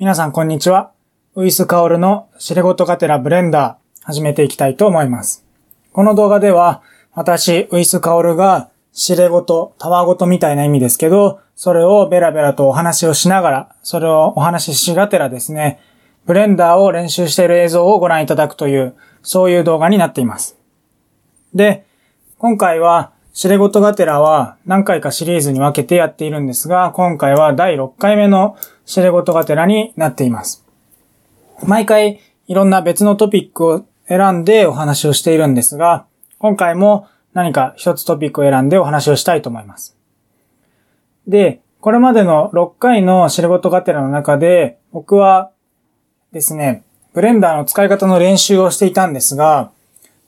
皆さんこんにちは。ウイスカオルのシレゴトガテラブレンダー始めていきたいと思います。この動画では私、ウイスカオルがシレゴト、タワゴトみたいな意味ですけど、それをベラベラとお話をしながら、それをお話ししがてらですね、ブレンダーを練習している映像をご覧いただくという、そういう動画になっています。で、今回はシレゴトガテラは何回かシリーズに分けてやっているんですが、今回は第6回目のシレゴトガテラになっています。毎回いろんな別のトピックを選んでお話をしているんですが、今回も何か一つトピックを選んでお話をしたいと思います。で、これまでの6回のシレゴトガテラの中で、僕はですね、ブレンダーの使い方の練習をしていたんですが、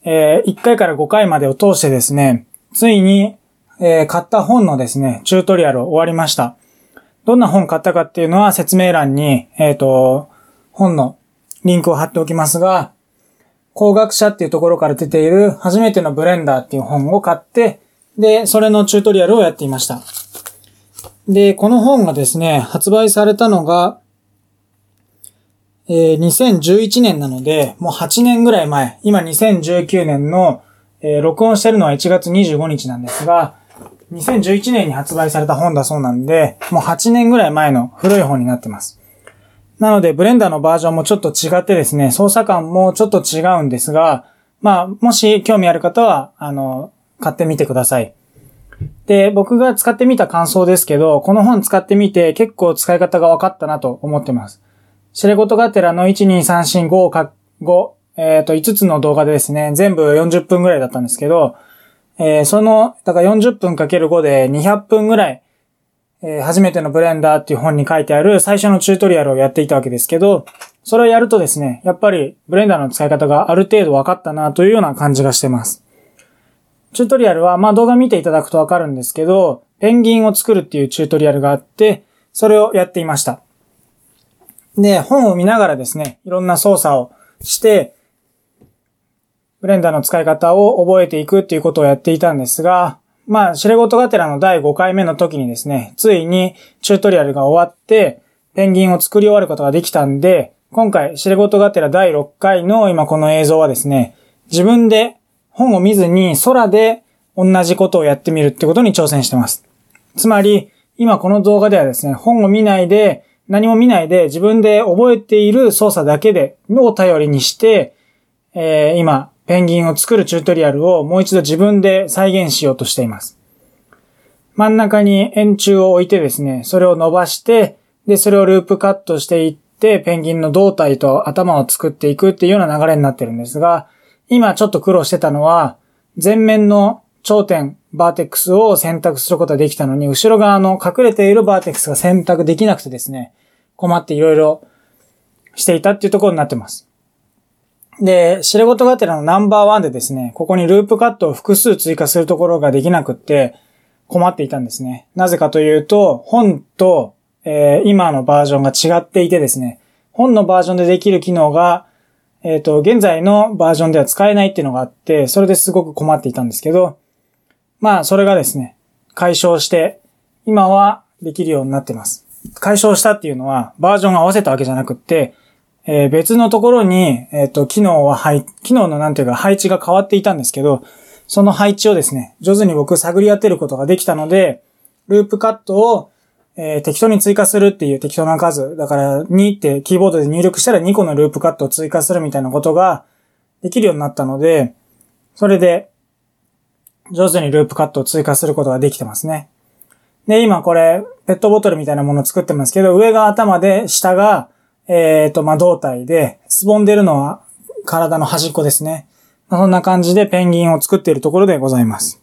えー、1回から5回までを通してですね、ついに、えー、買った本のですね、チュートリアルを終わりました。どんな本買ったかっていうのは説明欄に、えっ、ー、と、本のリンクを貼っておきますが、工学者っていうところから出ている初めてのブレンダーっていう本を買って、で、それのチュートリアルをやっていました。で、この本がですね、発売されたのが、えー、2011年なので、もう8年ぐらい前、今2019年のえー、録音してるのは1月25日なんですが、2011年に発売された本だそうなんで、もう8年ぐらい前の古い本になってます。なので、ブレンダーのバージョンもちょっと違ってですね、操作感もちょっと違うんですが、まあ、もし興味ある方は、あの、買ってみてください。で、僕が使ってみた感想ですけど、この本使ってみて結構使い方が分かったなと思ってます。シレゴトガテラの12345か5えっ、ー、と、5つの動画でですね、全部40分ぐらいだったんですけど、えー、その、だから40分かける5で200分ぐらい、えー、初めてのブレンダーっていう本に書いてある最初のチュートリアルをやっていたわけですけど、それをやるとですね、やっぱりブレンダーの使い方がある程度分かったなというような感じがしてます。チュートリアルは、まあ動画見ていただくとわかるんですけど、ペンギンを作るっていうチュートリアルがあって、それをやっていました。で、本を見ながらですね、いろんな操作をして、ブレンダーの使い方を覚えていくっていうことをやっていたんですが、まあ、シレゴトガテラの第5回目の時にですね、ついにチュートリアルが終わって、ペンギンを作り終わることができたんで、今回、シレゴトガテラ第6回の今この映像はですね、自分で本を見ずに空で同じことをやってみるってことに挑戦してます。つまり、今この動画ではですね、本を見ないで、何も見ないで自分で覚えている操作だけで、を頼りにして、えー、今、ペンギンを作るチュートリアルをもう一度自分で再現しようとしています。真ん中に円柱を置いてですね、それを伸ばして、で、それをループカットしていって、ペンギンの胴体と頭を作っていくっていうような流れになってるんですが、今ちょっと苦労してたのは、前面の頂点、バーテックスを選択することができたのに、後ろ側の隠れているバーテックスが選択できなくてですね、困っていろいろしていたっていうところになってます。で、シレゴトガテラのナンバーワンでですね、ここにループカットを複数追加するところができなくって困っていたんですね。なぜかというと、本と、えー、今のバージョンが違っていてですね、本のバージョンでできる機能が、えっ、ー、と、現在のバージョンでは使えないっていうのがあって、それですごく困っていたんですけど、まあ、それがですね、解消して、今はできるようになってます。解消したっていうのは、バージョンを合わせたわけじゃなくって、えー、別のところに、えっ、ー、と、機能は配、機能のなんていうか配置が変わっていたんですけど、その配置をですね、上手に僕探り当てることができたので、ループカットを、えー、適当に追加するっていう適当な数。だから2ってキーボードで入力したら2個のループカットを追加するみたいなことができるようになったので、それで上手にループカットを追加することができてますね。で、今これ、ペットボトルみたいなものを作ってますけど、上が頭で、下が、えっ、ー、と、まあ、胴体で、すぼんでるのは体の端っこですね。まあ、そんな感じでペンギンを作っているところでございます。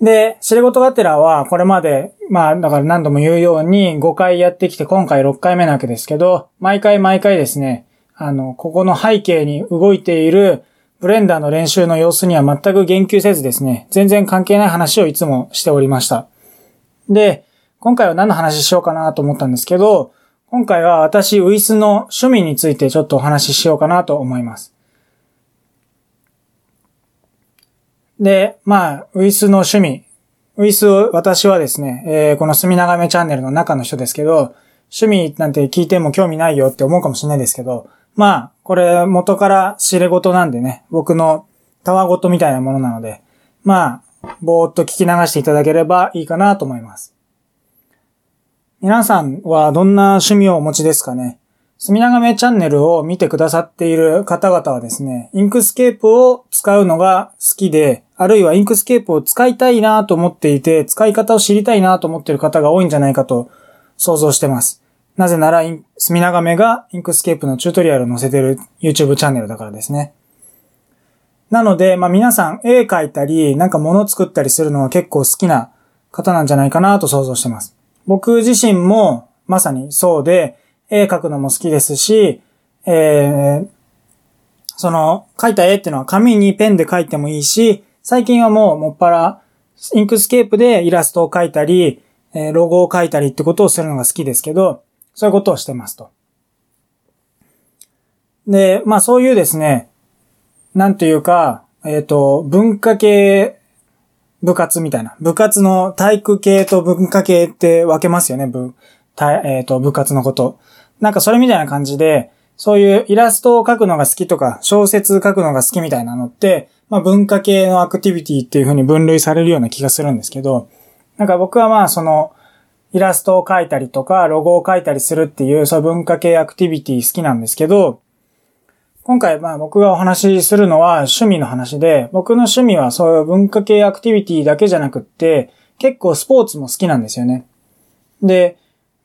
で、シレゴトガテラはこれまで、まあだから何度も言うように5回やってきて今回6回目なわけですけど、毎回毎回ですね、あの、ここの背景に動いているブレンダーの練習の様子には全く言及せずですね、全然関係ない話をいつもしておりました。で、今回は何の話しようかなと思ったんですけど、今回は私、ウイスの趣味についてちょっとお話ししようかなと思います。で、まあ、ウイスの趣味。ウイス、私はですね、えー、この墨長めチャンネルの中の人ですけど、趣味なんて聞いても興味ないよって思うかもしれないですけど、まあ、これ元から知れ事なんでね、僕のたわごとみたいなものなので、まあ、ぼーっと聞き流していただければいいかなと思います。皆さんはどんな趣味をお持ちですかね？隅長めチャンネルを見てくださっている方々はですね、 Inkscape を使うのが好きで、あるいは Inkscape を使いたいなと思っていて、使い方を知りたいなと思っている方が多いんじゃないかと想像してます。なぜなら、隅長めが Inkscape のチュートリアルを載せてる YouTube チャンネルだからですね。なので、まあ皆さん絵描いたり、なんか物作ったりするのは結構好きな方なんじゃないかなと想像してます。僕自身もまさにそうで、絵描くのも好きですし、えー、その、描いた絵っていうのは紙にペンで描いてもいいし、最近はもうもっぱら、Inkscape でイラストを描いたり、えー、ロゴを描いたりってことをするのが好きですけど、そういうことをしてますと。で、まあそういうですね、なんというか、えっ、ー、と、文化系部活みたいな。部活の体育系と文化系って分けますよね。部、えっ、ー、と、部活のこと。なんかそれみたいな感じで、そういうイラストを描くのが好きとか、小説書くのが好きみたいなのって、まあ文化系のアクティビティっていう風に分類されるような気がするんですけど、なんか僕はまあその、イラストを描いたりとか、ロゴを描いたりするっていう、そういう文化系アクティビティ好きなんですけど、今回まあ僕がお話しするのは趣味の話で、僕の趣味はそういう文化系アクティビティだけじゃなくって、結構スポーツも好きなんですよね。で、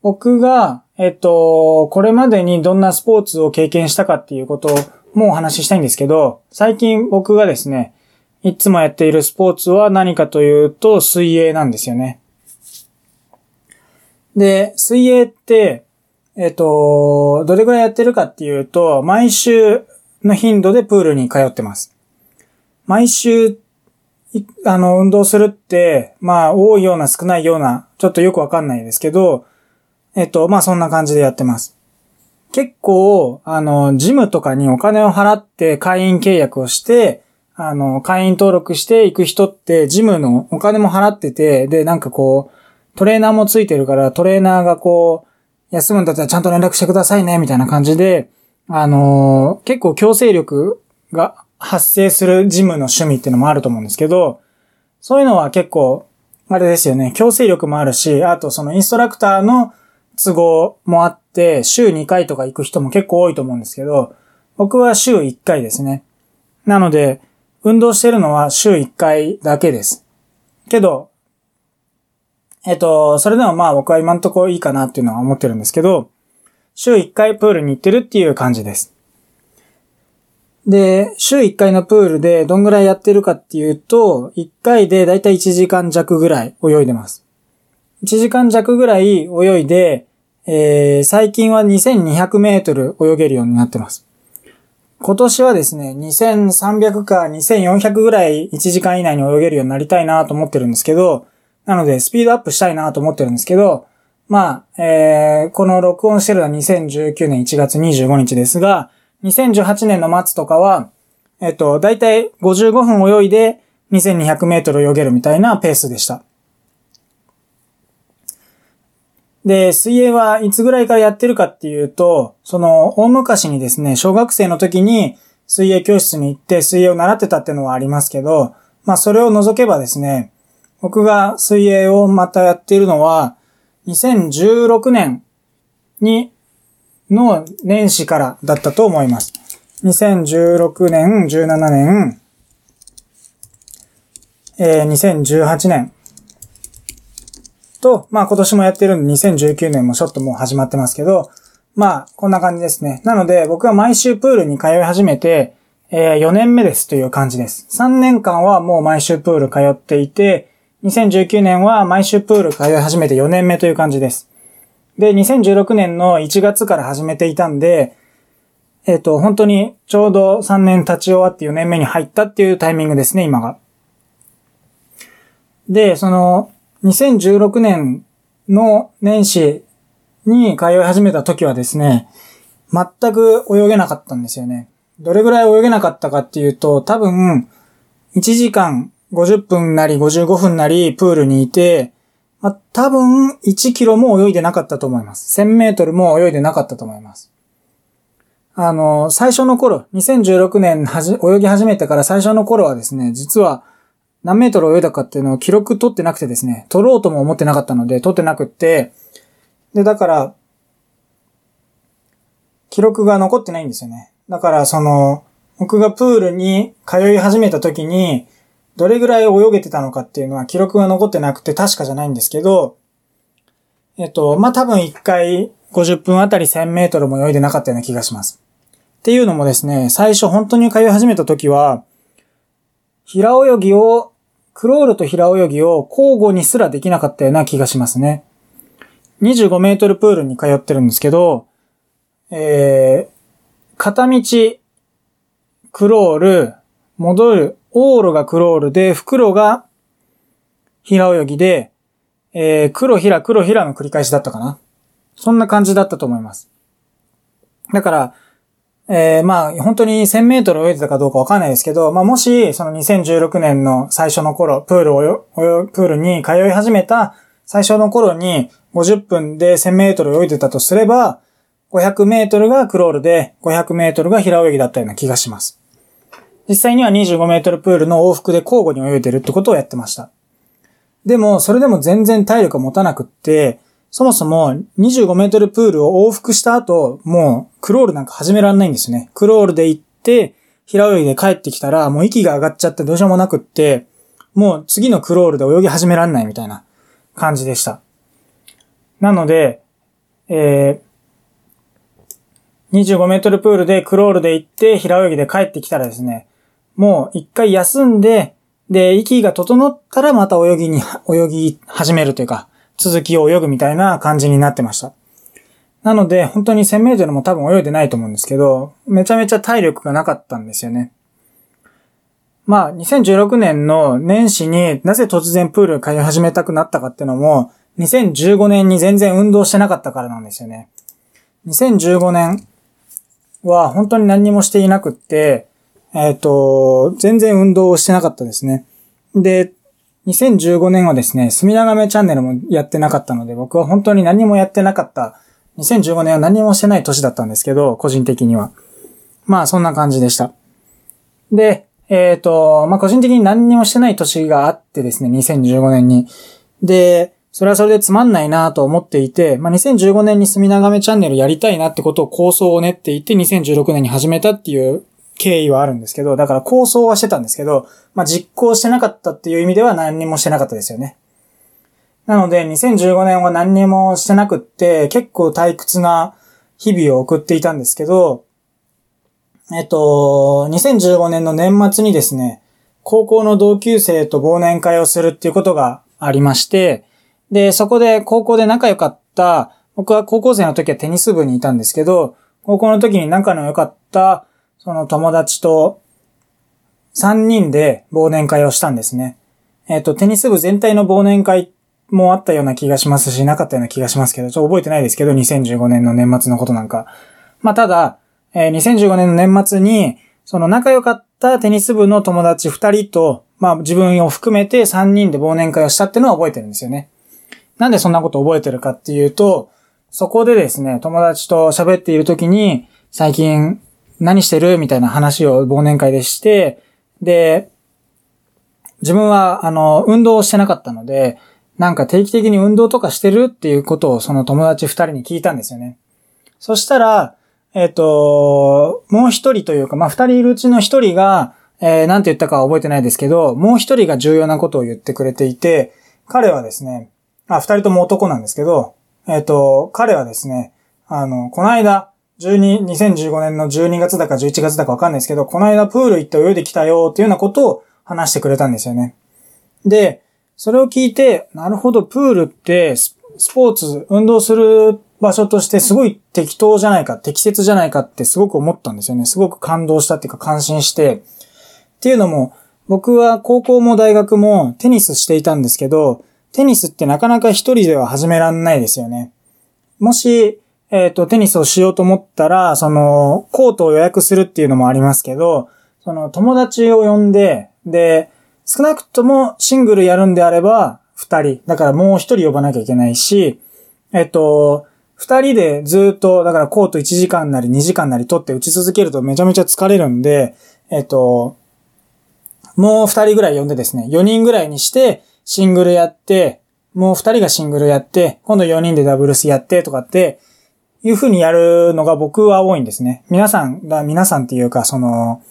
僕がえっと、これまでにどんなスポーツを経験したかっていうこともお話ししたいんですけど、最近僕がですね、いつもやっているスポーツは何かというと水泳なんですよね。で、水泳って、えっと、どれぐらいやってるかっていうと、毎週の頻度でプールに通ってます。毎週、あの、運動するって、まあ、多いような少ないような、ちょっとよくわかんないですけど、えっと、まあそんな感じでやってます。結構、あの、ジムとかにお金を払って会員契約をして、あの、会員登録していく人って、ジムのお金も払ってて、で、なんかこう、トレーナーもついてるから、トレーナーがこう、休むんだったらちゃんと連絡してくださいね、みたいな感じで、あの結構強制力が発生するジムの趣味っていうのもあると思うんですけど、そういうのは結構、あれですよね、強制力もあるし、あとそのインストラクターの都合もあって、週2回とか行く人も結構多いと思うんですけど、僕は週1回ですね。なので、運動してるのは週1回だけです。けど、えっと、それでもまあ僕は今んとこいいかなっていうのは思ってるんですけど、週1回プールに行ってるっていう感じです。で、週1回のプールでどんぐらいやってるかっていうと、1回でだいたい1時間弱ぐらい泳いでます。1時間弱ぐらい泳いで、えー、最近は2200メートル泳げるようになってます。今年はですね、2300か2400ぐらい1時間以内に泳げるようになりたいなと思ってるんですけど、なのでスピードアップしたいなと思ってるんですけど、まあ、えー、この録音してるのは2019年1月25日ですが、2018年の末とかは、えっと、だいたい55分泳いで2200メートル泳げるみたいなペースでした。で、水泳はいつぐらいからやってるかっていうと、その、大昔にですね、小学生の時に水泳教室に行って水泳を習ってたっていうのはありますけど、まあそれを除けばですね、僕が水泳をまたやっているのは、2016年に、の年始からだったと思います。2016年、17年、えー、2018年、と、まあ今年もやってるんで2019年もちょっともう始まってますけど、まあこんな感じですね。なので僕は毎週プールに通い始めて、えー、4年目ですという感じです。3年間はもう毎週プール通っていて、2019年は毎週プール通い始めて4年目という感じです。で、2016年の1月から始めていたんで、えっ、ー、と、本当にちょうど3年経ち終わって4年目に入ったっていうタイミングですね、今が。で、その、2016年の年始に通い始めた時はですね、全く泳げなかったんですよね。どれぐらい泳げなかったかっていうと、多分、1時間50分なり55分なりプールにいて、まあ、多分1キロも泳いでなかったと思います。1000メートルも泳いでなかったと思います。あの、最初の頃、2016年はじ、泳ぎ始めてから最初の頃はですね、実は何メートル泳いだかっていうのを記録取ってなくてですね、取ろうとも思ってなかったので、取ってなくって、で、だから、記録が残ってないんですよね。だから、その、僕がプールに通い始めた時に、どれぐらい泳げてたのかっていうのは記録が残ってなくて確かじゃないんですけど、えっと、まあ、多分1回50分あたり1000メートルも泳いでなかったような気がします。っていうのもですね、最初本当に通い始めた時は、平泳ぎを、クロールと平泳ぎを交互にすらできなかったような気がしますね。25メートルプールに通ってるんですけど、えー、片道、クロール、戻る、オールがクロールで、袋が平泳ぎで、えー、黒平黒平の繰り返しだったかな。そんな感じだったと思います。だから、えー、まあ、本当に1000メートル泳いでたかどうかわかんないですけど、まあ、もし、その2016年の最初の頃、プールをよ、プールに通い始めた最初の頃に50分で1000メートル泳いでたとすれば、500メートルがクロールで500メートルが平泳ぎだったような気がします。実際には25メートルプールの往復で交互に泳いでるってことをやってました。でも、それでも全然体力を持たなくって、そもそも25メートルプールを往復した後、もうクロールなんか始めらんないんですよね。クロールで行って、平泳ぎで帰ってきたら、もう息が上がっちゃってどうしようもなくって、もう次のクロールで泳ぎ始めらんないみたいな感じでした。なので、えー、25メートルプールでクロールで行って平泳ぎで帰ってきたらですね、もう一回休んで、で、息が整ったらまた泳ぎに、泳ぎ始めるというか、続きを泳ぐみたいな感じになってました。なので、本当に1000メートルも多分泳いでないと思うんですけど、めちゃめちゃ体力がなかったんですよね。まあ、2016年の年始になぜ突然プール通い始めたくなったかっていうのも、2015年に全然運動してなかったからなんですよね。2015年は本当に何にもしていなくって、えっ、ー、と、全然運動をしてなかったですね。で、2015年はですね、隅長めチャンネルもやってなかったので、僕は本当に何もやってなかった、2015年は何もしてない年だったんですけど、個人的には。まあ、そんな感じでした。で、えっ、ー、と、まあ、個人的に何にもしてない年があってですね、2015年に。で、それはそれでつまんないなと思っていて、まあ、2015年に隅長めチャンネルやりたいなってことを構想を練っていて、2016年に始めたっていう経緯はあるんですけど、だから構想はしてたんですけど、まあ、実行してなかったっていう意味では何にもしてなかったですよね。なので、2015年は何にもしてなくって、結構退屈な日々を送っていたんですけど、えっと、2015年の年末にですね、高校の同級生と忘年会をするっていうことがありまして、で、そこで高校で仲良かった、僕は高校生の時はテニス部にいたんですけど、高校の時に仲の良かったその友達と3人で忘年会をしたんですね。えっ、ー、と、テニス部全体の忘年会もあったような気がしますし、なかったような気がしますけど、ちょっと覚えてないですけど、2015年の年末のことなんか。まあ、ただ、えー、2015年の年末に、その仲良かったテニス部の友達2人と、まあ、自分を含めて3人で忘年会をしたっていうのは覚えてるんですよね。なんでそんなこと覚えてるかっていうと、そこでですね、友達と喋っている時に、最近何してる？みたいな話を忘年会でして、で、自分は、あの、運動をしてなかったので、なんか定期的に運動とかしてるっていうことをその友達二人に聞いたんですよね。そしたら、えっ、ー、と、もう一人というか、まあ、二人いるうちの一人が、えー、なんて言ったかは覚えてないですけど、もう一人が重要なことを言ってくれていて、彼はですね、あ、二人とも男なんですけど、えっ、ー、と、彼はですね、あの、この間、12、2015年の12月だか11月だかわかんないですけど、この間プール行って泳いできたよっていうようなことを話してくれたんですよね。で、それを聞いて、なるほど、プールってスポーツ、運動する場所としてすごい適当じゃないか、適切じゃないかってすごく思ったんですよね。すごく感動したっていうか感心して。っていうのも、僕は高校も大学もテニスしていたんですけど、テニスってなかなか一人では始めらんないですよね。もし、えっ、ー、と、テニスをしようと思ったら、その、コートを予約するっていうのもありますけど、その、友達を呼んで、で、少なくともシングルやるんであれば、二人。だからもう一人呼ばなきゃいけないし、えっと、二人でずっと、だからコート1時間なり2時間なり取って打ち続けるとめちゃめちゃ疲れるんで、えっと、もう二人ぐらい呼んでですね、4人ぐらいにして、シングルやって、もう二人がシングルやって、今度4人でダブルスやってとかって、いう風にやるのが僕は多いんですね。皆さんが、皆さんっていうか、その、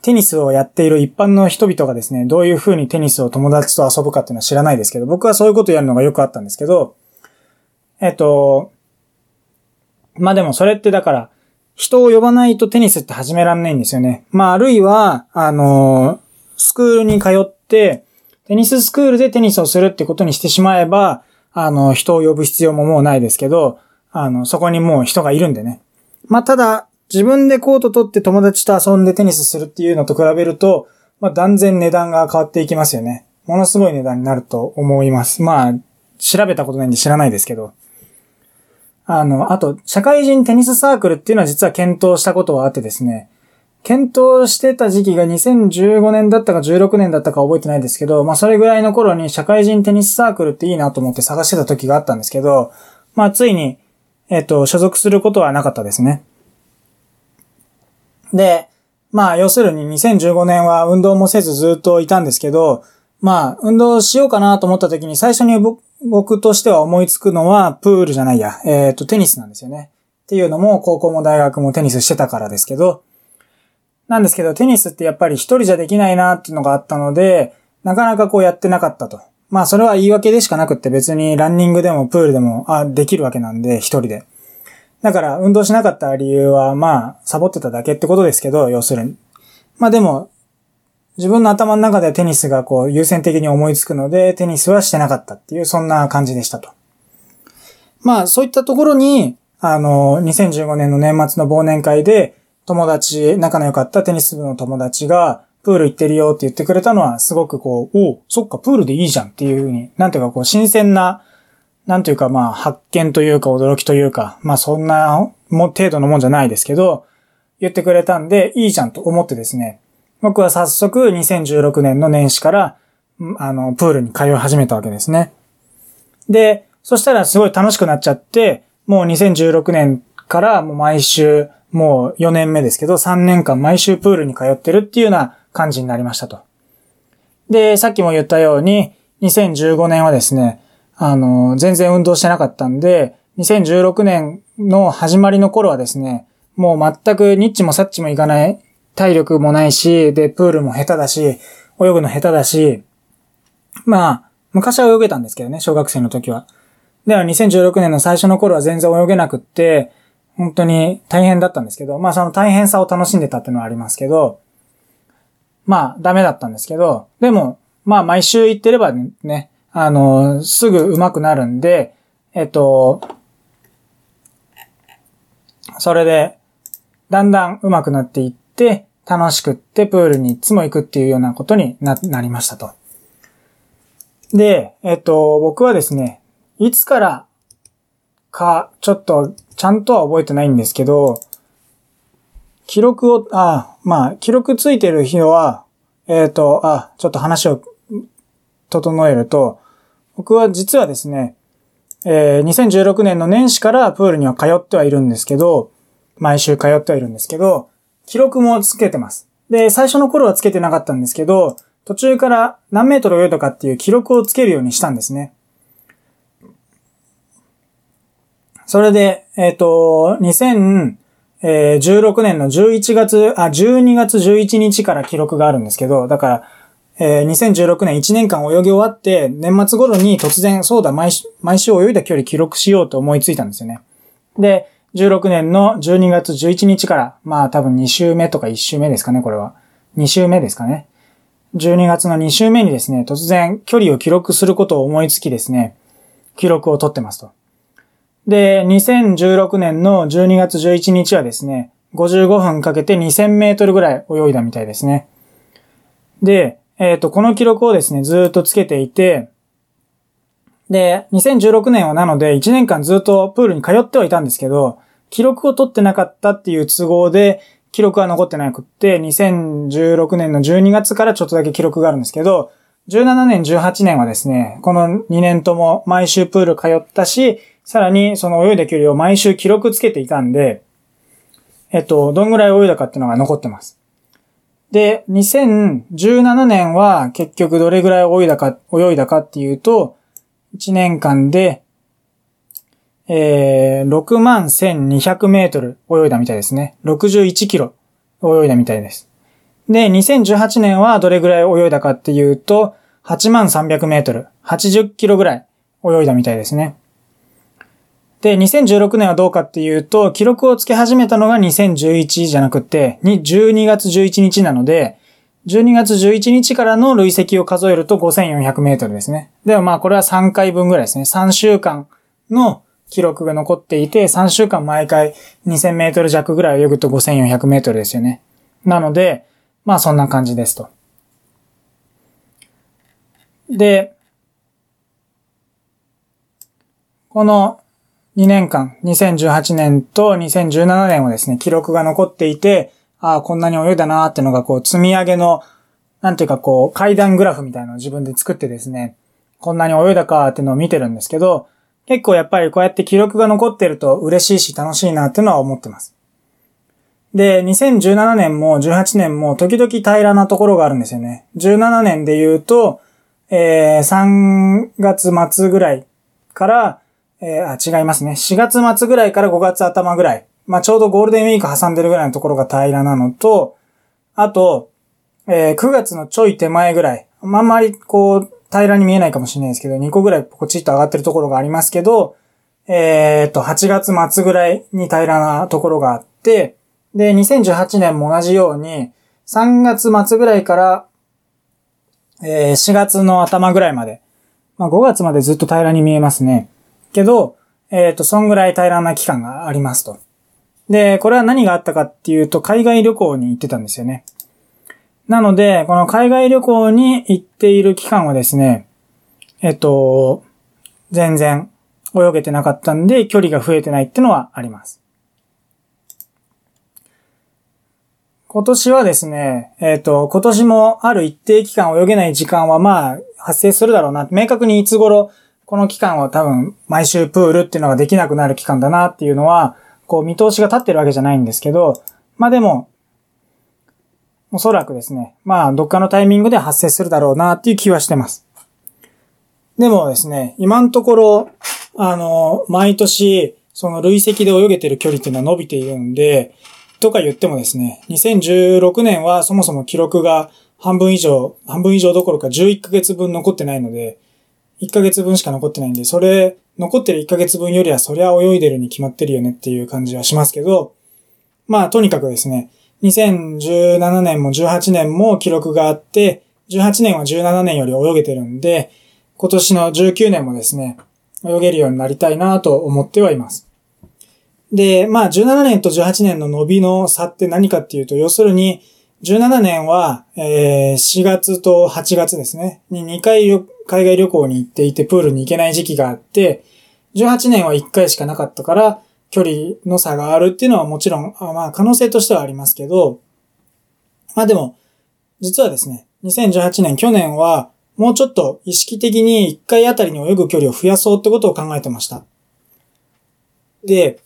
テニスをやっている一般の人々がですね、どういう風にテニスを友達と遊ぶかっていうのは知らないですけど、僕はそういうことやるのがよくあったんですけど、えっと、まあでもそれってだから、人を呼ばないとテニスって始めらんないんですよね。まああるいは、あの、スクールに通って、テニススクールでテニスをするってことにしてしまえば、あの、人を呼ぶ必要ももうないですけど、あの、そこにもう人がいるんでね。まあただ、自分でコート取って友達と遊んでテニスするっていうのと比べると、まあ断然値段が変わっていきますよね。ものすごい値段になると思います。まあ、調べたことないんで知らないですけど。あの、あと、社会人テニスサークルっていうのは実は検討したことはあってですね、検討してた時期が2015年だったか16年だったか覚えてないですけど、まあそれぐらいの頃に社会人テニスサークルっていいなと思って探してた時があったんですけど、まあついに、えっと、所属することはなかったですね。で、まあ要するに2015年は運動もせずずっといたんですけど、まあ運動しようかなと思った時に最初に僕僕としては思いつくのは、プールじゃないや、えっ、ー、と、テニスなんですよね。っていうのも、高校も大学もテニスしてたからですけど、なんですけど、テニスってやっぱり一人じゃできないなっていうのがあったので、なかなかこうやってなかったと。まあ、それは言い訳でしかなくって別にランニングでもプールでも、あ、できるわけなんで、一人で。だから、運動しなかった理由は、まあ、サボってただけってことですけど、要するに。まあでも、自分の頭の中でテニスがこう優先的に思いつくので、テニスはしてなかったっていう、そんな感じでしたと。まあ、そういったところに、あの、2015年の年末の忘年会で、友達、仲の良かったテニス部の友達が、プール行ってるよって言ってくれたのは、すごくこう、おそっか、プールでいいじゃんっていうふうに、なんていうかこう、新鮮な、なんていうかまあ、発見というか驚きというか、まあそんなも程度のもんじゃないですけど、言ってくれたんで、いいじゃんと思ってですね、僕は早速2016年の年始から、あの、プールに通い始めたわけですね。で、そしたらすごい楽しくなっちゃって、もう2016年からもう毎週、もう4年目ですけど、3年間毎週プールに通ってるっていうような感じになりましたと。で、さっきも言ったように、2015年はですね、あの、全然運動してなかったんで、2016年の始まりの頃はですね、もう全くニッチもサッチもいかない体力もないし、で、プールも下手だし、泳ぐの下手だし、まあ、昔は泳げたんですけどね、小学生の時は。では2016年の最初の頃は全然泳げなくって、本当に大変だったんですけど、まあその大変さを楽しんでたっていうのはありますけど、まあダメだったんですけど、でも、まあ毎週行ってればね、あの、すぐ上手くなるんで、えっと、それで、だんだん上手くなっていって、楽しくってプールにいつも行くっていうようなことにな、なりましたと。で、えっと、僕はですね、いつからか、ちょっと、ちゃんとは覚えてないんですけど、記録を、あ、まあ、記録ついてる日は、えっ、と、あ、ちょっと話を整えると、僕は実はですね、えー、2016年の年始からプールには通ってはいるんですけど、毎週通ってはいるんですけど、記録もつけてます。で、最初の頃はつけてなかったんですけど、途中から何メートル泳いだかっていう記録をつけるようにしたんですね。それで、えっ、ー、と、2016年の11月、あ、12月11日から記録があるんですけど、だから、えー、2016年1年間泳ぎ終わって、年末頃に突然、そうだ、毎週、毎週泳いだ距離記録しようと思いついたんですよね。で、16年の12月11日から、まあ多分2週目とか1週目ですかね、これは。2週目ですかね。12月の2週目にですね、突然距離を記録することを思いつきですね、記録を取ってますと。で、2016年の12月11日はですね、55分かけて2000メートルぐらい泳いだみたいですね。で、えっ、ー、と、この記録をですね、ずっとつけていて、で、2016年はなので1年間ずっとプールに通ってはいたんですけど、記録を取ってなかったっていう都合で、記録は残ってなくって、2016年の12月からちょっとだけ記録があるんですけど、17年、18年はですね、この2年とも毎週プール通ったし、さらにその泳いだ距離を毎週記録つけていたんで、えっと、どんぐらい泳いだかっていうのが残ってます。で、2017年は結局どれぐらい泳いだか、泳いだかっていうと、1年間で、えー、6万1200メートル泳いだみたいですね。61キロ泳いだみたいです。で、2018年はどれぐらい泳いだかっていうと、8万300メートル、80キロぐらい泳いだみたいですね。で、2016年はどうかっていうと、記録をつけ始めたのが2011じゃなくて、12月11日なので、12月11日からの累積を数えると5400メートルですね。でもまあこれは3回分ぐらいですね。3週間の記録が残っていて、3週間毎回2000メートル弱ぐらい泳ぐと5400メートルですよね。なので、まあそんな感じですと。で、この2年間、2018年と2017年はですね、記録が残っていて、ああ、こんなに泳いだなーってのがこう積み上げの、なんていうかこう階段グラフみたいなのを自分で作ってですね、こんなに泳いだかーってのを見てるんですけど、結構やっぱりこうやって記録が残ってると嬉しいし楽しいなっていうのは思ってます。で、2017年も18年も時々平らなところがあるんですよね。17年で言うと、えー、3月末ぐらいから、えー、あ、違いますね。4月末ぐらいから5月頭ぐらい。まあ、ちょうどゴールデンウィーク挟んでるぐらいのところが平らなのと、あと、えー、9月のちょい手前ぐらい。まあ、んまりこう、平らに見えないかもしれないですけど、2個ぐらいポチッと上がってるところがありますけど、えー、っと、8月末ぐらいに平らなところがあって、で、2018年も同じように、3月末ぐらいから、えー、4月の頭ぐらいまで、まあ5月までずっと平らに見えますね。けど、えっ、ー、と、そんぐらい平らな期間がありますと。で、これは何があったかっていうと、海外旅行に行ってたんですよね。なので、この海外旅行に行っている期間はですね、えっと、全然泳げてなかったんで、距離が増えてないってのはあります。今年はですね、えっ、ー、と、今年もある一定期間泳げない時間はまあ発生するだろうな。明確にいつ頃、この期間は多分毎週プールっていうのができなくなる期間だなっていうのは、こう見通しが立ってるわけじゃないんですけど、まあでも、おそらくですね、まあどっかのタイミングで発生するだろうなっていう気はしてます。でもですね、今のところ、あの、毎年、その累積で泳げてる距離っていうのは伸びているんで、とか言ってもですね、2016年はそもそも記録が半分以上、半分以上どころか11ヶ月分残ってないので、1ヶ月分しか残ってないんで、それ、残ってる1ヶ月分よりはそりゃ泳いでるに決まってるよねっていう感じはしますけど、まあとにかくですね、2017年も18年も記録があって、18年は17年より泳げてるんで、今年の19年もですね、泳げるようになりたいなと思ってはいます。で、まあ17年と18年の伸びの差って何かっていうと、要するに17年は、えー、4月と8月ですね、に2回海外旅行に行っていてプールに行けない時期があって、18年は1回しかなかったから、距離の差があるっていうのはもちろん、あまあ可能性としてはありますけど、まあでも、実はですね、2018年、去年は、もうちょっと意識的に1回あたりに泳ぐ距離を増やそうってことを考えてました。で、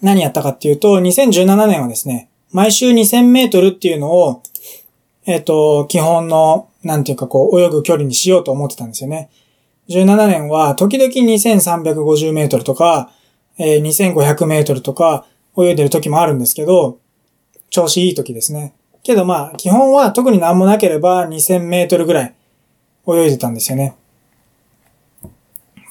何やったかっていうと、2017年はですね、毎週2000メートルっていうのを、えっ、ー、と、基本の、なんていうかこう、泳ぐ距離にしようと思ってたんですよね。17年は、時々2350メートルとか、えー、2500メートルとか、泳いでる時もあるんですけど、調子いい時ですね。けどまあ、基本は特に何もなければ2000メートルぐらい泳いでたんですよね。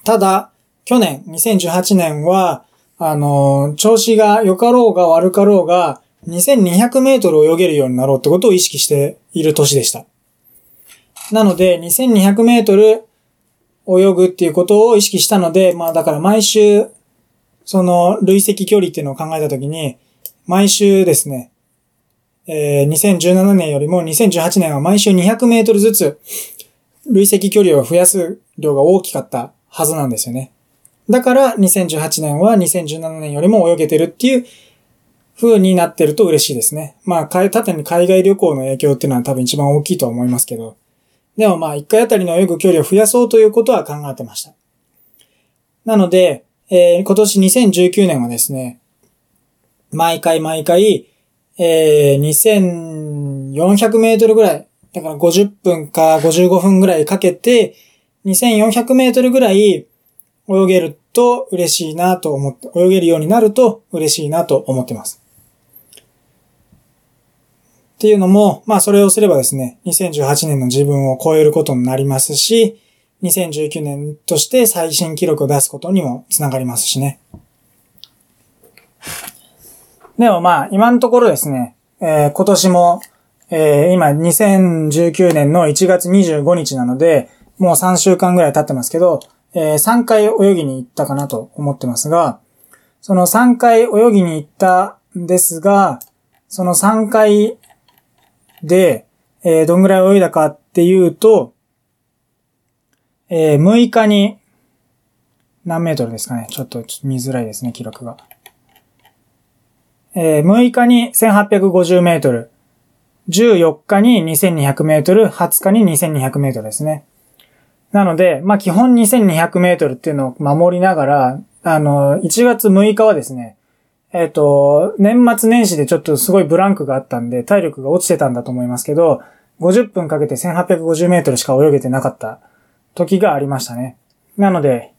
ただ、去年、2018年は、あの、調子が良かろうが悪かろうが、2200メートル泳げるようになろうってことを意識している年でした。なので、2200メートル泳ぐっていうことを意識したので、まあだから毎週、その累積距離っていうのを考えたときに、毎週ですね、えー、2017年よりも2018年は毎週200メートルずつ累積距離を増やす量が大きかったはずなんですよね。だから2018年は2017年よりも泳げてるっていう風になってると嬉しいですね。まあ、縦に海外旅行の影響っていうのは多分一番大きいと思いますけど、でもまあ1回あたりの泳ぐ距離を増やそうということは考えてました。なので、えー、今年2019年はですね、毎回毎回、えー、2400メートルぐらい、だから50分か55分ぐらいかけて、2400メートルぐらい泳げると嬉しいなと思って、泳げるようになると嬉しいなと思ってます。っていうのも、まあそれをすればですね、2018年の自分を超えることになりますし、2019年として最新記録を出すことにもつながりますしね。でもまあ、今のところですね、えー、今年も、えー、今2019年の1月25日なので、もう3週間ぐらい経ってますけど、えー、3回泳ぎに行ったかなと思ってますが、その3回泳ぎに行ったんですが、その3回で、えー、どんぐらい泳いだかっていうと、えー、6日に、何メートルですかねちょっと見づらいですね、記録が。えー、6日に1850メートル、14日に2200メートル、20日に2200メートルですね。なので、まあ、基本2200メートルっていうのを守りながら、あの、1月6日はですね、えっ、ー、と、年末年始でちょっとすごいブランクがあったんで、体力が落ちてたんだと思いますけど、50分かけて1850メートルしか泳げてなかった時がありましたね。なので、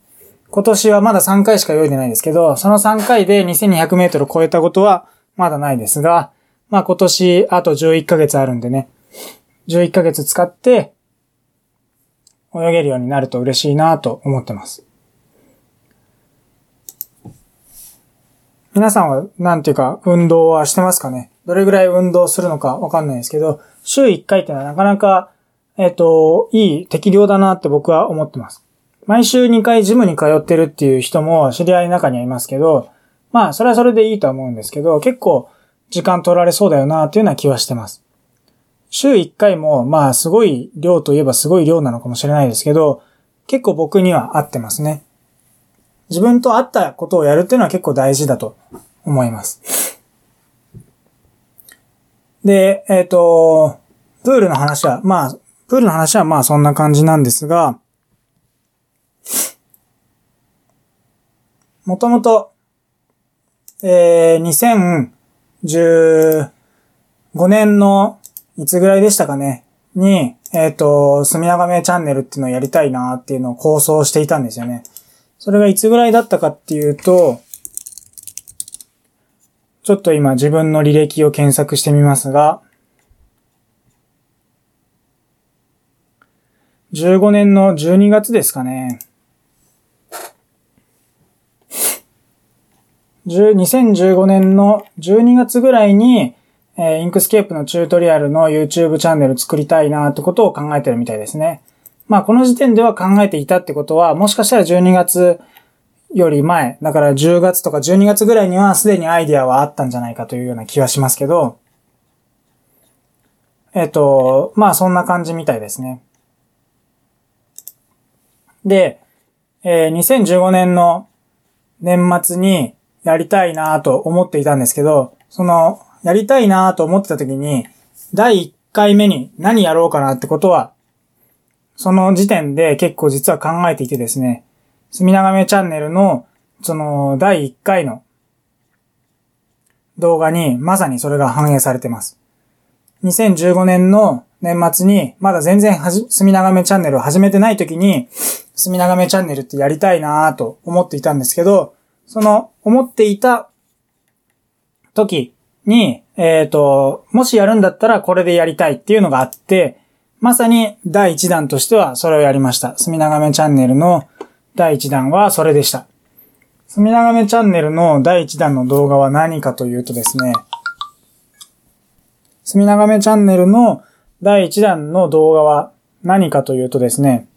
今年はまだ3回しか泳いでないですけど、その3回で2200メートル超えたことはまだないですが、まあ今年あと11ヶ月あるんでね、11ヶ月使って泳げるようになると嬉しいなと思ってます。皆さんはなんていうか運動はしてますかね？どれぐらい運動するのかわかんないですけど、週1回ってのはなかなか、えっ、ー、と、いい適量だなって僕は思ってます。毎週2回ジムに通ってるっていう人も知り合いの中にはいますけど、まあ、それはそれでいいとは思うんですけど、結構時間取られそうだよなっていうような気はしてます。週1回も、まあ、すごい量といえばすごい量なのかもしれないですけど、結構僕には合ってますね。自分と合ったことをやるっていうのは結構大事だと思います。で、えっ、ー、と、プールの話は、まあ、プールの話はまあそんな感じなんですが、もともと、えー、2015年のいつぐらいでしたかね、に、えっ、ー、と、住み長めチャンネルっていうのをやりたいなっていうのを構想していたんですよね。それがいつぐらいだったかっていうと、ちょっと今自分の履歴を検索してみますが、15年の12月ですかね。2015年の12月ぐらいに、えー、 Inkscape のチュートリアルの YouTube チャンネル作りたいなってことを考えてるみたいですね。まあこの時点では考えていたってことは、もしかしたら12月より前、だから10月とか12月ぐらいにはすでにアイディアはあったんじゃないかというような気はしますけど、えっ、と、まあそんな感じみたいですね。で、えー、2015年の年末にやりたいなと思っていたんですけど、その、やりたいなと思ってた時に、第1回目に何やろうかなってことはその時点で結構実は考えていてですね、すみながめチャンネルの、その、第1回の動画にまさにそれが反映されてます。2015年の年末に、まだ全然はじ、すみながめチャンネルを始めてない時に、すみながめチャンネルってやりたいなぁと思っていたんですけど、その思っていた時に、えっ、ー、と、もしやるんだったらこれでやりたいっていうのがあって、まさに第1弾としてはそれをやりました。すみながめチャンネルの第1弾はそれでした。すみながめチャンネルの第1弾の動画は何かというとですね、すみながめチャンネルの第1弾の動画は何かというとですね、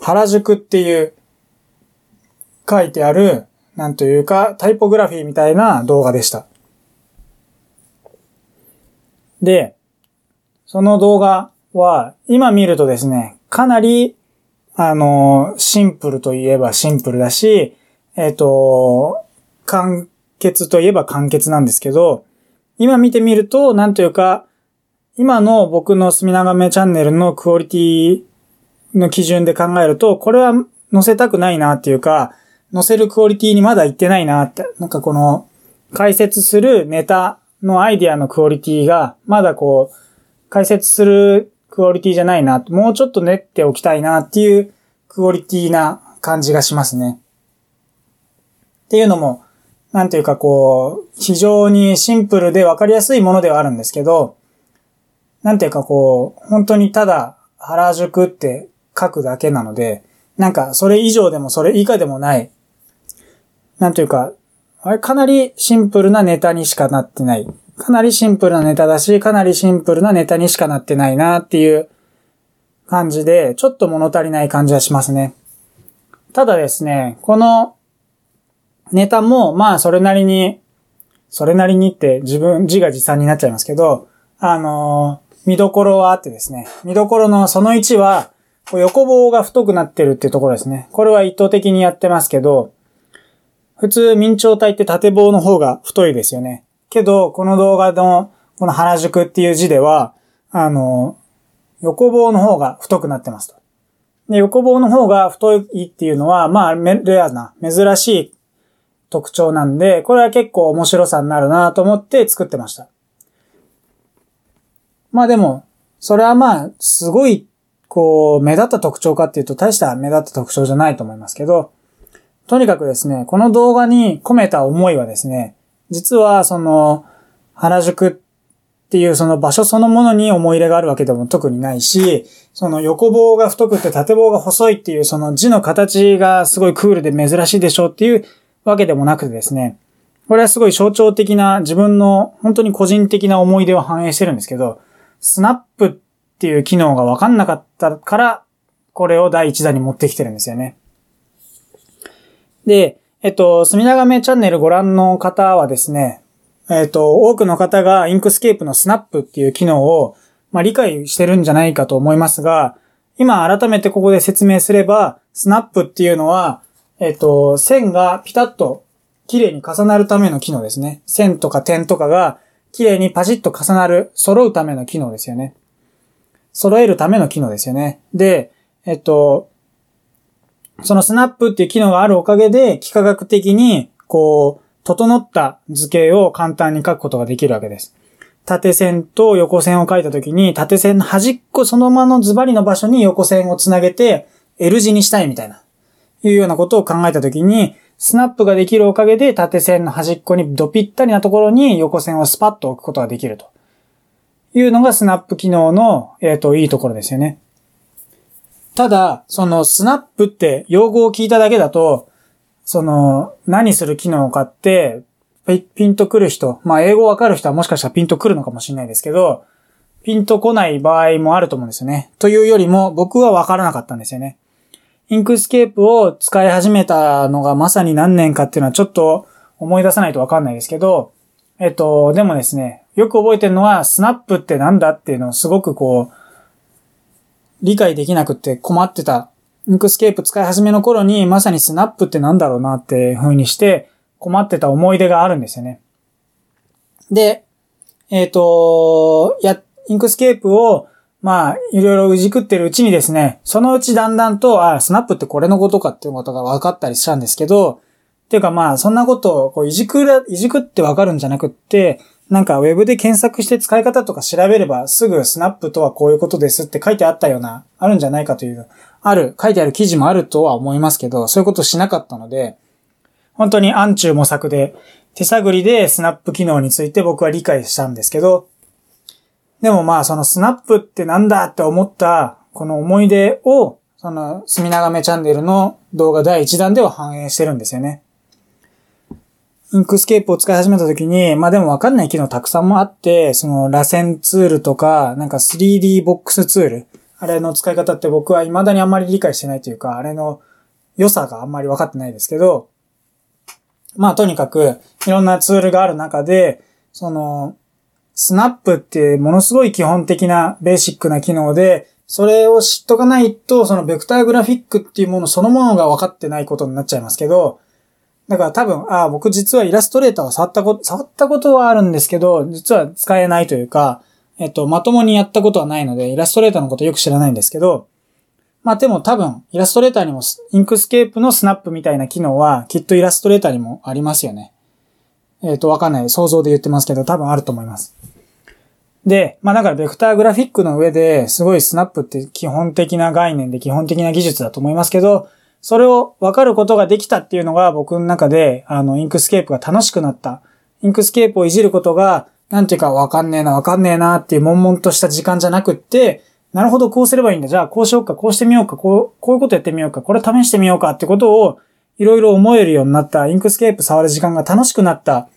原宿っていう書いてある、なんというかタイポグラフィーみたいな動画でした。で、その動画は、今見るとですね、かなり、あの、シンプルといえばシンプルだし、えっ、ー、と、簡潔といえば簡潔なんですけど、今見てみると、なんというか、今の僕の隅長めチャンネルのクオリティの基準で考えると、これは載せたくないなっていうか、載せるクオリティにまだ行ってないなって、なんかこの解説するネタのアイディアのクオリティが、まだこう、解説するクオリティじゃないな、もうちょっと練っておきたいなっていうクオリティな感じがしますね。っていうのも、なんていうかこう、非常にシンプルでわかりやすいものではあるんですけど、なんていうかこう、本当にただ原宿って書くだけなので、なんかそれ以上でもそれ以下でもない、なんというか、あれかなりシンプルなネタにしかなってない。かなりシンプルなネタだし、かなりシンプルなネタにしかなってないなっていう感じで、ちょっと物足りない感じはしますね。ただですね、このネタも、まあそれなりに、それなりにって自分、自画自賛になっちゃいますけど、あのー、見どころはあってですね、見どころのその1は、横棒が太くなってるっていうところですね。これは意図的にやってますけど、普通明朝体って縦棒の方が太いですよね。けど、この動画のこの原宿っていう字では、あの、横棒の方が太くなってますと。で、横棒の方が太いっていうのは、まあ、レアな、珍しい特徴なんで、これは結構面白さになるなと思って作ってました。まあでも、それはまあ、すごい、こう、目立った特徴かっていうと、大した目立った特徴じゃないと思いますけど、とにかくですね、この動画に込めた思いはですね、実はその、原宿っていうその場所そのものに思い入れがあるわけでも特にないし、その横棒が太くて縦棒が細いっていうその字の形がすごいクールで珍しいでしょうっていうわけでもなくてですね、これはすごい象徴的な自分の本当に個人的な思い出を反映してるんですけど、スナップっていう機能がわかんなかったから、これを第1弾に持ってきてるんですよね。で、えっと、隅長めチャンネルご覧の方はですね、えっと、多くの方が Inkscape のスナップっていう機能を、まあ、理解してるんじゃないかと思いますが、今改めてここで説明すれば、スナップっていうのは、えっと、線がピタッと綺麗に重なるための機能ですね。線とか点とかが綺麗にパチッと重なる、揃うための機能ですよね。揃えるための機能ですよね。で、えっと、そのスナップっていう機能があるおかげで、幾何学的に、こう、整った図形を簡単に書くことができるわけです。縦線と横線を書いたときに、縦線の端っこそのままのズバリの場所に横線をつなげて、L 字にしたいみたいな、いうようなことを考えたときに、スナップができるおかげで縦線の端っこにドぴったりなところに横線をスパッと置くことができると。いうのがスナップ機能の、えっ、ー、と、いいところですよね。ただ、そのスナップって用語を聞いただけだと、その、何する機能かって、ピンとくる人、まあ英語わかる人はもしかしたらピンとくるのかもしれないですけど、ピンとこない場合もあると思うんですよね。というよりも僕はわからなかったんですよね。 Inkscape を使い始めたのがまさに何年かっていうのはちょっと思い出さないとわかんないですけど、えっと、でもですね、よく覚えてるのはスナップってなんだっていうのをすごくこう、理解できなくて困ってた。 Inkscape 使い始めの頃にまさにスナップってなんだろうなって風にして困ってた思い出があるんですよね。で、えっ、ー、と、や、 Inkscape をまあ、いろいろいじくってるうちにですね、そのうちだんだんと、あ、スナップってこれのことかっていうことが分かったりしたんですけど、っていうかまあ、そんなことをこういじくら、いじくって分かるんじゃなくって、なんかウェブで検索して使い方とか調べればすぐスナップとはこういうことですって書いてあったような、あるんじゃないかという、ある、書いてある記事もあるとは思いますけど、そういうことしなかったので、本当に暗中模索で、手探りでスナップ機能について僕は理解したんですけど、でもまあそのスナップってなんだって思ったこの思い出を、その、隅長めチャンネルの動画第1弾では反映してるんですよね。Inkscape を使い始めた時に、まあでもわかんない機能たくさんもあって、その螺旋ツールとか、なんか 3D ボックスツール、あれの使い方って僕は未だにあんまり理解してないというか、あれの良さがあんまり分かってないですけど、まあとにかく、いろんなツールがある中で、その、スナップってものすごい基本的なベーシックな機能で、それを知っとかないと、そのベクターグラフィックっていうものそのものが分かってないことになっちゃいますけど、だから多分、ああ、僕実はイラストレーターは触ったこと、触ったことはあるんですけど、実は使えないというか、えっと、まともにやったことはないので、イラストレーターのことよく知らないんですけど、まあでも多分、イラストレーターにも、 Inkscape のスナップみたいな機能は、きっとイラストレーターにもありますよね。えっ、と、わかんない。想像で言ってますけど、多分あると思います。で、まあだからベクターグラフィックの上ですごいスナップって基本的な概念で基本的な技術だと思いますけど、それを分かることができたっていうのが僕の中で、あの、 Inkscape が楽しくなった。 Inkscape をいじることが、なんていうか分かんねえな、分かんねえなっていう悶々とした時間じゃなくって、なるほど、こうすればいいんだ。じゃあ、こうしようか、こうしてみようか、こう、こういうことやってみようか、これ試してみようかってことを、いろいろ思えるようになった、 Inkscape 触る時間が楽しくなった、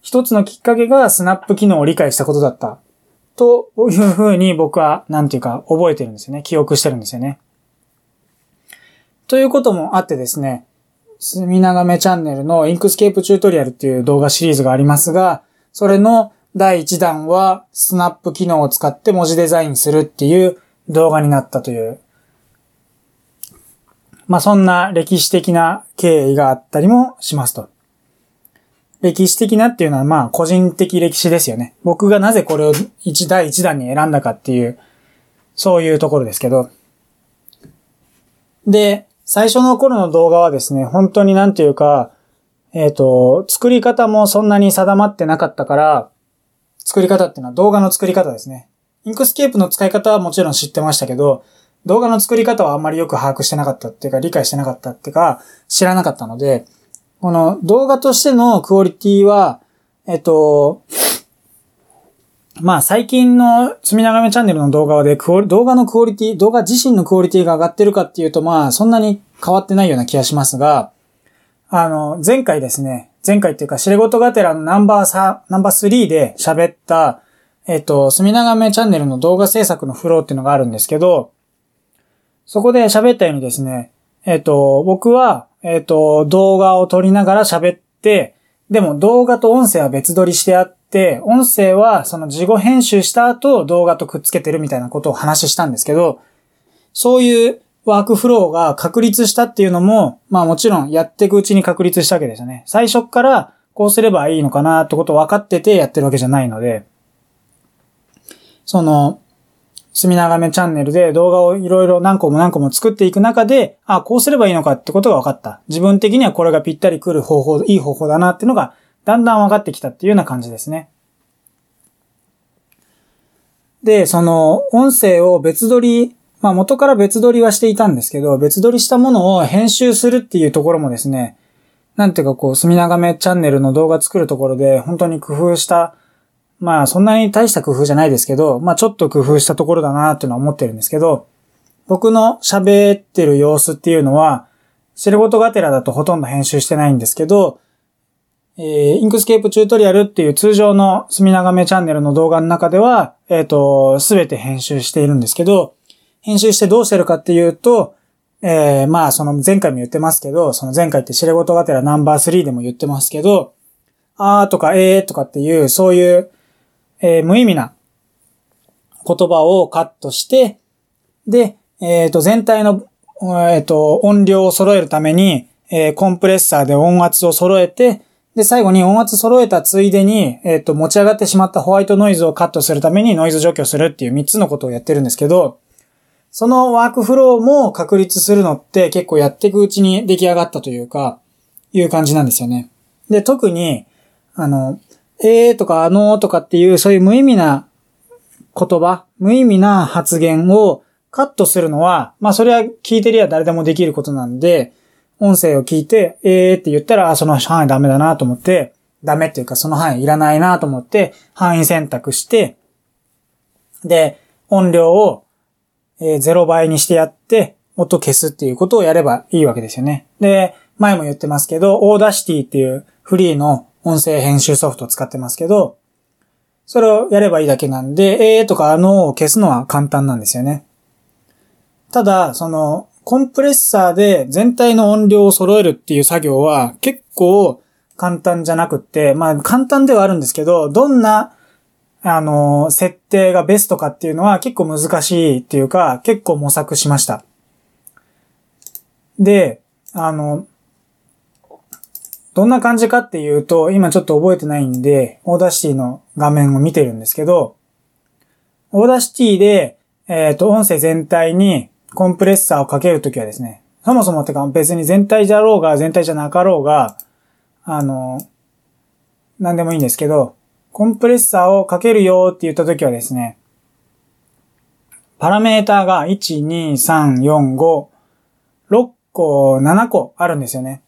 一つのきっかけがスナップ機能を理解したことだった。というふうに僕は、なんていうか、覚えてるんですよね。記憶してるんですよね。ということもあってですね、すみながめチャンネルの Inkscape チュートリアルっていう動画シリーズがありますが、それの第1弾はスナップ機能を使って文字デザインするっていう動画になったという、まあそんな歴史的な経緯があったりもしますと。歴史的なっていうのはまあ個人的歴史ですよね。僕がなぜこれを一第一弾に選んだかっていう、そういうところですけど。で、最初の頃の動画はですね、本当になんていうか、えっ、ー、と、作り方もそんなに定まってなかったから、作り方っていうのは動画の作り方ですね。 Inkscape の使い方はもちろん知ってましたけど、動画の作り方はあんまりよく把握してなかったっていうか、理解してなかったっていうか、知らなかったので、この動画としてのクオリティは、えっと、まあ最近の積み長めチャンネルの動画で動画のクオリティ、動画自身のクオリティが上がってるかっていうとまあそんなに変わってないような気がしますが、あの、前回ですね、前回っていうか、シレゴトガテラのナンバー3、ナンバー3で喋った、えっと、墨長めチャンネルの動画制作のフローっていうのがあるんですけど、そこで喋ったようにですね、えっと、僕は、えっ、と、動画を撮りながら喋って、でも動画と音声は別撮りしてあって、音声はその事後編集した後動画とくっつけてるみたいなことを話したんですけど、そういうワークフローが確立したっていうのも、まあもちろんやっていくうちに確立したわけですよね。最初からこうすればいいのかなってことを分かっててやってるわけじゃないので、その、墨長めチャンネルで動画をいろいろ何個も何個も作っていく中で、あ、こうすればいいのかってことが分かった。自分的にはこれがぴったり来る方法、いい方法だなっていうのが、だんだん分かってきたっていうような感じですね。で、その、音声を別撮り、まあ元から別撮りはしていたんですけど、別撮りしたものを編集するっていうところもですね、なんていうかこう、墨長めチャンネルの動画作るところで、本当に工夫したまあそんなに大した工夫じゃないですけど、まあちょっと工夫したところだなっていうのは思ってるんですけど、僕の喋ってる様子っていうのは、シルゴトガテラだとほとんど編集してないんですけど、えー、 Inkscape チュートリアルっていう通常のすみながめチャンネルの動画の中では、えっ、ー、と、すべて編集しているんですけど、編集してどうしてるかっていうと、えー、まあその前回も言ってますけど、その前回ってシレゴトガテラナンバー3でも言ってますけど、あーとかえーとかっていう、そういうえー、無意味な言葉をカットして、で、えっ、ー、と、全体の、えっ、ー、と、音量を揃えるために、えー、コンプレッサーで音圧を揃えて、で、最後に音圧揃えたついでに、えっ、と、持ち上がってしまったホワイトノイズをカットするためにノイズ除去するっていう3つのことをやってるんですけど、そのワークフローも確立するのって結構やっていくうちに出来上がったというか、いう感じなんですよね。で、特に、あの、えーとかあのーとかっていうそういう無意味な言葉、無意味な発言をカットするのは、まあそれは聞いてりゃ誰でもできることなんで、音声を聞いて、えーって言ったら、その範囲ダメだなと思って、ダメっていうかその範囲いらないなと思って、範囲選択して、で、音量をえ0倍にしてやって、音消すっていうことをやればいいわけですよね。で、前も言ってますけど、 Audacity っていうフリーの音声編集ソフトを使ってますけど、それをやればいいだけなんで、えーとかあのを消すのは簡単なんですよね。ただ、その、コンプレッサーで全体の音量を揃えるっていう作業は結構簡単じゃなくって、まあ簡単ではあるんですけど、どんな、あの、設定がベストかっていうのは結構難しいっていうか、結構模索しました。で、あの、どんな感じかっていうと、今ちょっと覚えてないんで、 Audacity の画面を見てるんですけど、 Audacity で、えっ、と、音声全体にコンプレッサーをかけるときはですね、そもそもってか別に全体じゃろうが全体じゃなかろうが、あの、なんでもいいんですけど、コンプレッサーをかけるよって言ったときはですね、パラメーターが1、2、3、4、5、6個、7個あるんですよね。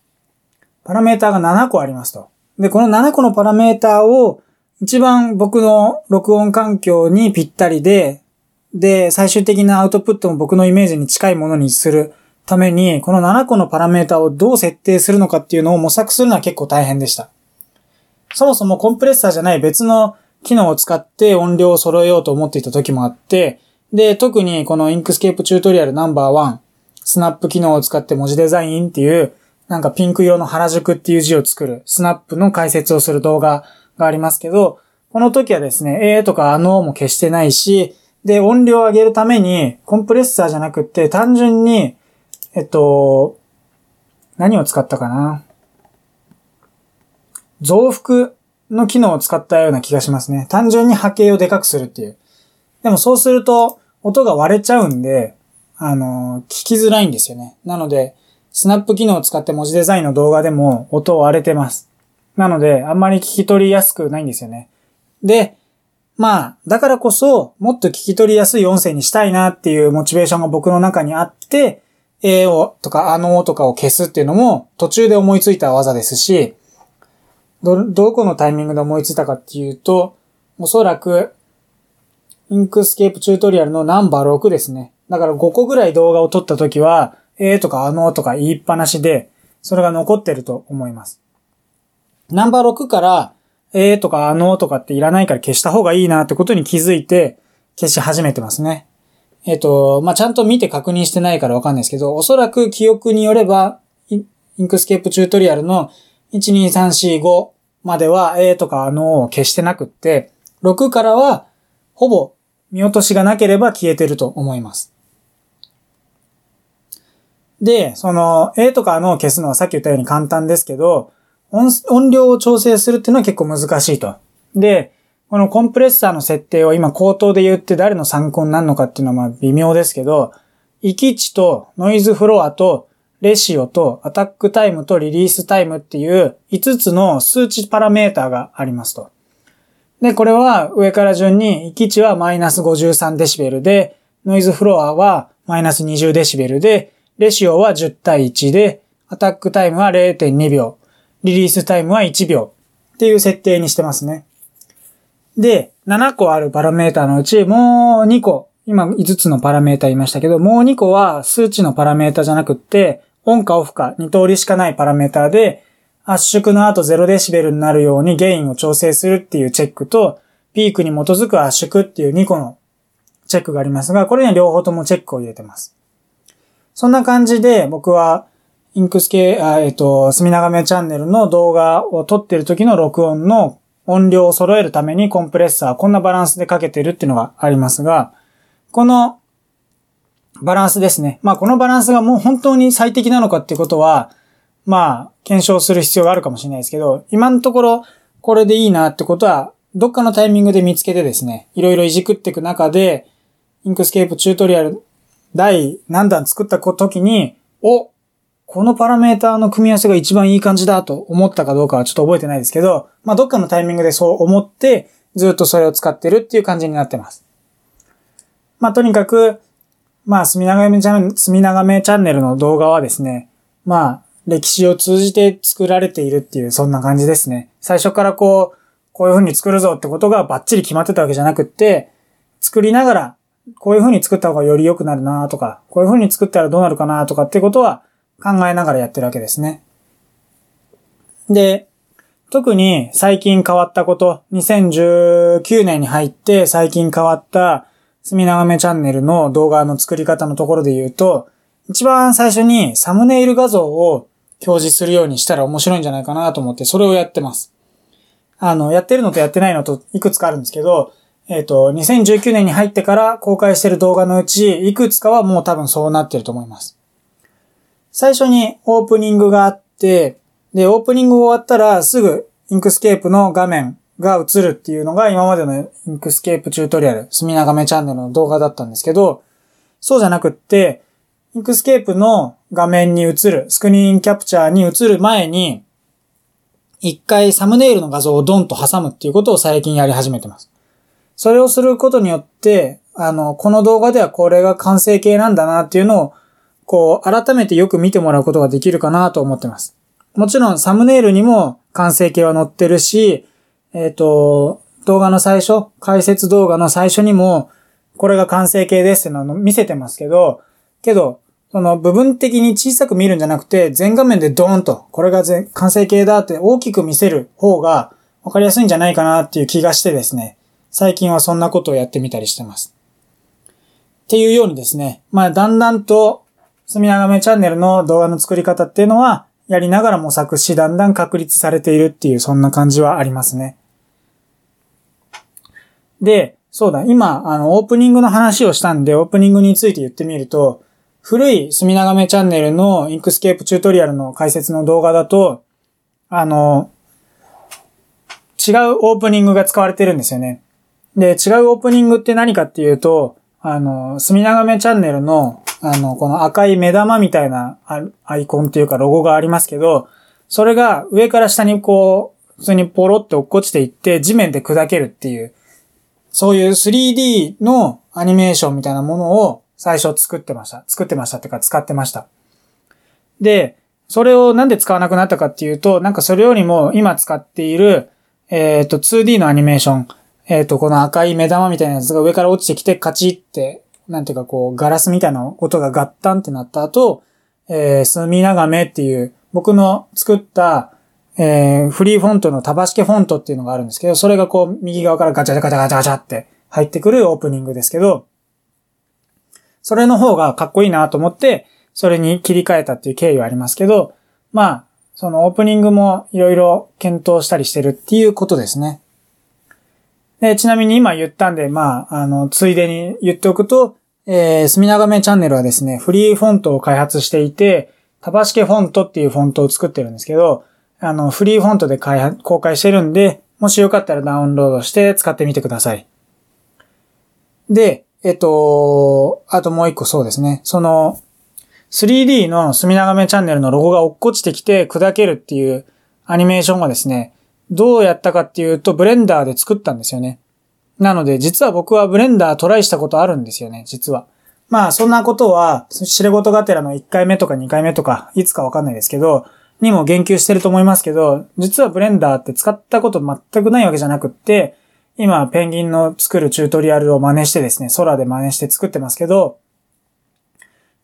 パラメーターが7個ありますと。で、この7個のパラメーターを一番僕の録音環境にぴったりで、で、最終的なアウトプットも僕のイメージに近いものにするために、この7個のパラメータをどう設定するのかっていうのを模索するのは結構大変でした。そもそもコンプレッサーじゃない別の機能を使って音量を揃えようと思っていた時もあって、で、特にこの Inkscape チュートリアルナンバーワン、スナップ機能を使って文字デザインっていう、なんかピンク色の原宿っていう字を作る、スナップの解説をする動画がありますけど、この時はですね、えーとかあのも消してないし、で、音量を上げるために、コンプレッサーじゃなくて、単純に、えっと、何を使ったかな？増幅の機能を使ったような気がしますね。単純に波形をでかくするっていう。でもそうすると、音が割れちゃうんで、あの、聞きづらいんですよね。なので、スナップ機能を使って文字デザインの動画でも音を割れてます。なので、あんまり聞き取りやすくないんですよね。で、まあ、だからこそ、もっと聞き取りやすい音声にしたいなっていうモチベーションが僕の中にあって、えをとかあのとかを消すっていうのも途中で思いついた技ですし、ど、どこのタイミングで思いついたかっていうと、おそらく、 Inkscape チュートリアルのナンバー6ですね。だから5個ぐらい動画を撮った時は、えーとかあのとか言いっぱなしで、それが残ってると思います。ナンバー6から、えーとかあのとかっていらないから消した方がいいなってことに気づいて消し始めてますね。えっ、ー、と、まあ、ちゃんと見て確認してないからわかんないですけど、おそらく記憶によれば、 Inkscape チュートリアルの12345までは、えーとかあのを消してなくって、6からは、ほぼ見落としがなければ消えてると思います。で、その、えーとかあのを消すのはさっき言ったように簡単ですけど、音音量を調整するっていうのは結構難しいと。で、このコンプレッサーの設定を今口頭で言って誰の参考になるのかっていうのはまあ微妙ですけど、域値とノイズフロアとレシオとアタックタイムとリリースタイムっていう5つの数値パラメーターがありますと。で、これは上から順に閾値はマイナス53デシベルで、ノイズフロアはマイナス20デシベルで、レシオは10対1で、アタックタイムは0.2秒、リリースタイムは1秒っていう設定にしてますね。で、7個あるパラメータのうち、もう2個、今5つのパラメータ言いましたけど、もう2個は数値のパラメータじゃなくって、オンかオフか2通りしかないパラメータで、圧縮の後0デシベルになるようにゲインを調整するっていうチェックと、ピークに基づく圧縮っていう2個のチェックがありますが、これには両方ともチェックを入れてます。そんな感じで僕はインクスケ、えっ、と、墨長めチャンネルの動画を撮ってる時の録音の音量を揃えるためにコンプレッサー、こんなバランスでかけてるっていうのがありますが、このバランスですね。まあこのバランスがもう本当に最適なのかっていうことは、まあ検証する必要があるかもしれないですけど、今のところこれでいいなってことは、どっかのタイミングで見つけてですね、いろいろいじくっていく中で、 Inkscape チュートリアル第何弾作った時に、お、このパラメーターの組み合わせが一番いい感じだと思ったかどうかはちょっと覚えてないですけど、まあ、どっかのタイミングでそう思って、ずっとそれを使ってるっていう感じになってます。まあ、とにかく、まあ、すみながめチャンネル、すみながめチャンネルの動画はですね、まあ、歴史を通じて作られているっていう、そんな感じですね。最初からこう、こういう風に作るぞってことがバッチリ決まってたわけじゃなくって、作りながら、こういう風に作った方がより良くなるなとか、こういう風に作ったらどうなるかなとかってことは、考えながらやってるわけですね。で、特に最近変わったこと、2019年に入って最近変わった墨長めチャンネルの動画の作り方のところで言うと、一番最初にサムネイル画像を表示するようにしたら面白いんじゃないかなと思ってそれをやってます。あの、やってるのとやってないのといくつかあるんですけど、えっ、ー、と、2019年に入ってから公開してる動画のうち、いくつかはもう多分そうなってると思います。最初にオープニングがあって、で、オープニング終わったらすぐ Inkscape の画面が映るっていうのが今までの Inkscape チュートリアル、墨長めチャンネルの動画だったんですけど、そうじゃなくって、 Inkscape の画面に映る、スクリーンキャプチャーに映る前に、一回サムネイルの画像をドンと挟むっていうことを最近やり始めてます。それをすることによって、あの、この動画ではこれが完成形なんだなっていうのを、こう、改めてよく見てもらうことができるかなと思ってます。もちろんサムネイルにも完成形は載ってるし、えっ、ー、と、動画の最初、解説動画の最初にも、これが完成形ですってのを見せてますけど、けど、その部分的に小さく見るんじゃなくて、全画面でドーンと、これが完成形だって大きく見せる方が分かりやすいんじゃないかなっていう気がしてですね、最近はそんなことをやってみたりしてます。っていうようにですね、まあだんだんと、すみながめチャンネルの動画の作り方っていうのは、やりながら模索し、だんだん確立されているっていう、そんな感じはありますね。で、そうだ、今、あの、オープニングの話をしたんで、オープニングについて言ってみると、古い墨長めチャンネルの Inkscape チュートリアルの解説の動画だと、あの、違うオープニングが使われてるんですよね。で、違うオープニングって何かっていうと、あの、墨長めチャンネルの、あの、この赤い目玉みたいなアイコンっていうかロゴがありますけど、それが上から下にこう、普通にポロって落っこちていって地面で砕けるっていう、そういう 3D のアニメーションみたいなものを最初作ってました。作ってましたっていうか使ってました。で、それをなんで使わなくなったかっていうと、なんかそれよりも今使っている、えっ、ー、と 2D のアニメーション、えっ、ー、とこの赤い目玉みたいなやつが上から落ちてきてカチってなんていうかこう、ガラスみたいな音がガッタンってなった後、えー、墨長めっていう、僕の作った、えー、フリーフォントのタバシケフォントっていうのがあるんですけど、それがこう、右側からガチャガチャガチャガチャって入ってくるオープニングですけど、それの方がかっこいいなと思って、それに切り替えたっていう経緯はありますけど、まあ、そのオープニングもいろいろ検討したりしてるっていうことですね。で、ちなみに今言ったんで、まあ、あの、ついでに言っておくと、えー、墨長めチャンネルはですね、フリーフォントを開発していて、タバシケフォントっていうフォントを作ってるんですけど、あの、フリーフォントで開発、公開してるんで、もしよかったらダウンロードして使ってみてください。で、えっと、あともう一個そうですね。その、3D の墨長めチャンネルのロゴが落っこちてきて砕けるっていうアニメーションはですね、どうやったかっていうと、ブレンダーで作ったんですよね。なので、実は僕はブレンダートライしたことあるんですよね、実は。まあ、そんなことは、知れ事がてらの1回目とか2回目とか、いつかわかんないですけど、にも言及してると思いますけど、実はブレンダーって使ったこと全くないわけじゃなくって、今、ペンギンの作るチュートリアルを真似してですね、空で真似して作ってますけど、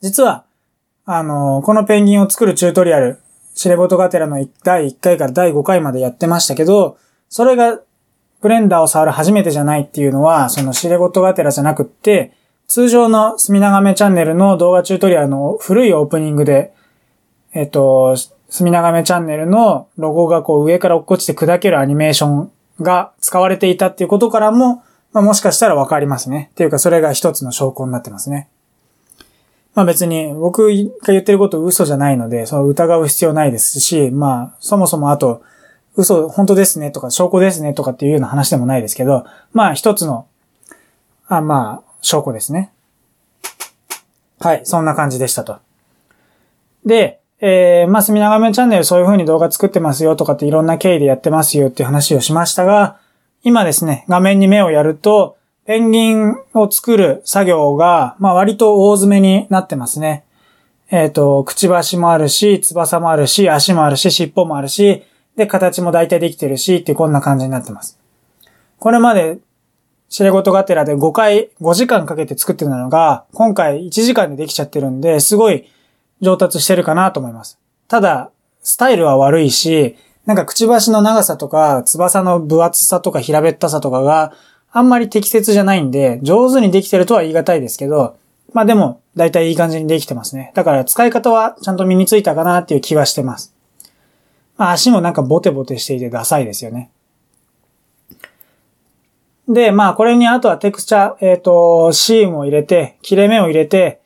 実は、あの、このペンギンを作るチュートリアル、知れ事がてらの第1回から第5回までやってましたけど、それがブレンダーを触る初めてじゃないっていうのは、その知れ事がてらじゃなくって、通常の墨長めチャンネルの動画チュートリアルの古いオープニングで、えっと、墨長めチャンネルのロゴがこう上から落っこちて砕けるアニメーションが使われていたっていうことからも、まあ、もしかしたらわかりますね。っていうかそれが一つの証拠になってますね。まあ別に僕が言ってること嘘じゃないので、その疑う必要ないですし、まあそもそもあと、嘘、本当ですねとか、証拠ですねとかっていうような話でもないですけど、まあ一つの、あまあ、証拠ですね。はい、そんな感じでしたと。で、えー、まあ、すみながめチャンネルそういう風に動画作ってますよとかっていろんな経緯でやってますよっていう話をしましたが、今ですね、画面に目をやると、ペンギンを作る作業が、まあ割と大詰めになってますね。えっ、ー、と、くちばしもあるし、翼もあるし、足もあるし、尻尾もあるし、で、形も大体できてるし、ってこんな感じになってます。これまで、知れ事がてらで5回、5時間かけて作ってたのが、今回1時間でできちゃってるんで、すごい上達してるかなと思います。ただ、スタイルは悪いし、なんかくちばしの長さとか、翼の分厚さとか平べったさとかがあんまり適切じゃないんで、上手にできてるとは言い難いですけど、まあでも、だいたいいい感じにできてますね。だから使い方はちゃんと身についたかなっていう気はしてます。足もなんかボテボテしていてダサいですよね。で、まあこれにあとはテクスチャー、えっ、ー、と、シームを入れて、切れ目を入れて、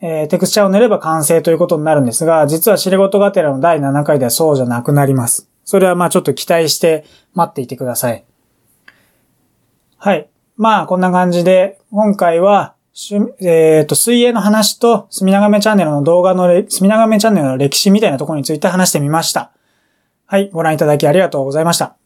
えー、テクスチャーを塗れば完成ということになるんですが、実は知れ事がてらの第7回ではそうじゃなくなります。それはまあちょっと期待して待っていてください。はい。まあこんな感じで、今回は、えっ、ー、と、水泳の話と、すみながめチャンネルの動画の、すみながめチャンネルの歴史みたいなところについて話してみました。はい、ご覧いただきありがとうございました。